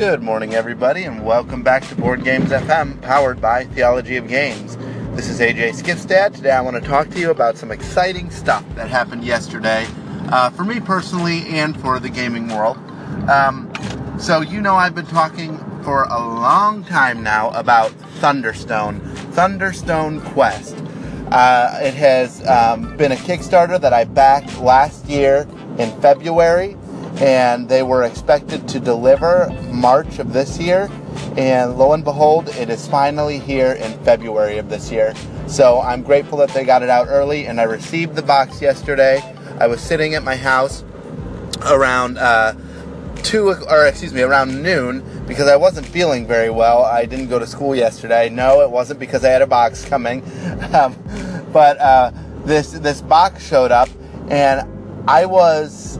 Good morning, everybody, and welcome back to Board Games FM, powered by Theology of Games. This is AJ Skifstad. Today, I want to talk to you about some exciting stuff that happened yesterday, uh, for me personally and for the gaming world. Um, so, you know, I've been talking for a long time now about Thunderstone, Thunderstone Quest. Uh, it has um, been a Kickstarter that I backed last year in February, and they were expected to deliver March of this year. And lo and behold, it is finally here in February of this year. So I'm grateful that they got it out early, and I received the box yesterday. I was sitting at my house around uh, two, or excuse me, around noon because I wasn't feeling very well. I didn't go to school yesterday. No, it wasn't because I had a box coming, um, but uh, this this box showed up, and I was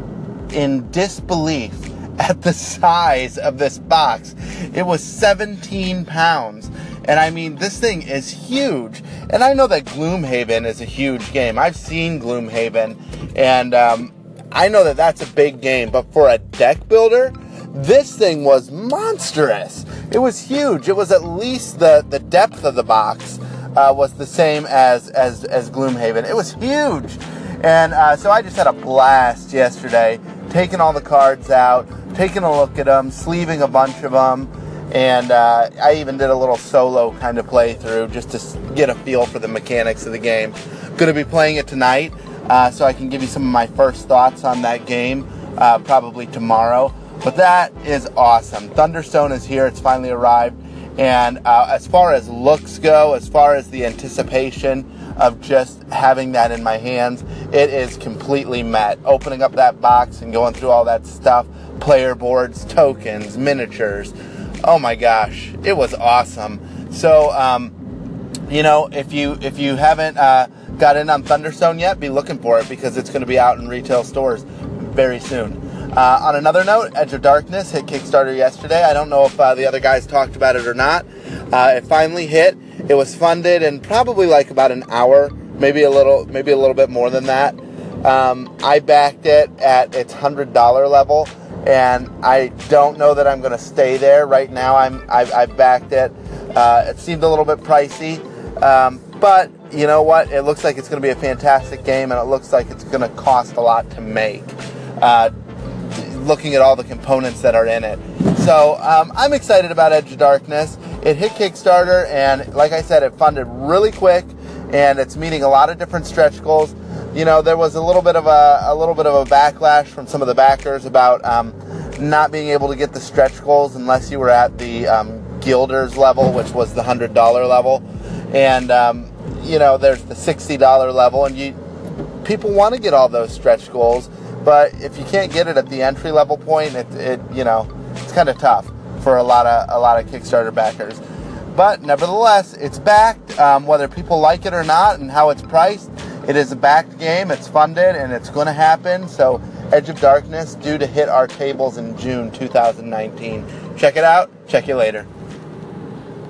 in disbelief at the size of this box. It was 17 pounds. And I mean, this thing is huge. And I know that Gloomhaven is a huge game. I've seen Gloomhaven, and um, I know that that's a big game. But for a deck builder, this thing was monstrous. It was huge. It was at least the, the depth of the box uh, was the same as, as, as Gloomhaven. It was huge. And uh, so I just had a blast yesterday, taking all the cards out, taking a look at them, sleeving a bunch of them, and uh, I even did a little solo kind of playthrough just to get a feel for the mechanics of the game. Going to be playing it tonight, uh, so I can give you some of my first thoughts on that game uh, probably tomorrow. But that is awesome. Thunderstone is here, it's finally arrived. And uh, as far as looks go, as far as the anticipation of just having that in my hands, it is completely met. Opening up that box and going through all that stuff player boards, tokens, miniatures. Oh my gosh, it was awesome. So, um, you know, if you if you haven't uh, got in on Thunderstone yet, be looking for it because it's going to be out in retail stores very soon. Uh, on another note, Edge of Darkness hit Kickstarter yesterday. I don't know if uh, the other guys talked about it or not. Uh, it finally hit. It was funded in probably like about an hour, maybe a little, maybe a little bit more than that. Um, I backed it at its hundred dollar level, and I don't know that I'm going to stay there right now. I'm I've, I've backed it. Uh, it seemed a little bit pricey, um, but you know what? It looks like it's going to be a fantastic game, and it looks like it's going to cost a lot to make. Uh, looking at all the components that are in it. So um, I'm excited about Edge of Darkness. It hit Kickstarter, and like I said, it funded really quick, and it's meeting a lot of different stretch goals. You know, there was a little bit of a, a little bit of a backlash from some of the backers about um, not being able to get the stretch goals unless you were at the um, level, which was the hundred dollar level, and um, you know, there's the sixty dollar level, and you people want to get all those stretch goals but if you can't get it at the entry level point, it, it you know it's kind of tough for a lot of a lot of Kickstarter backers. But nevertheless, it's backed. Um, whether people like it or not, and how it's priced, it is a backed game. It's funded, and it's going to happen. So, Edge of Darkness due to hit our tables in June 2019. Check it out. Check you later.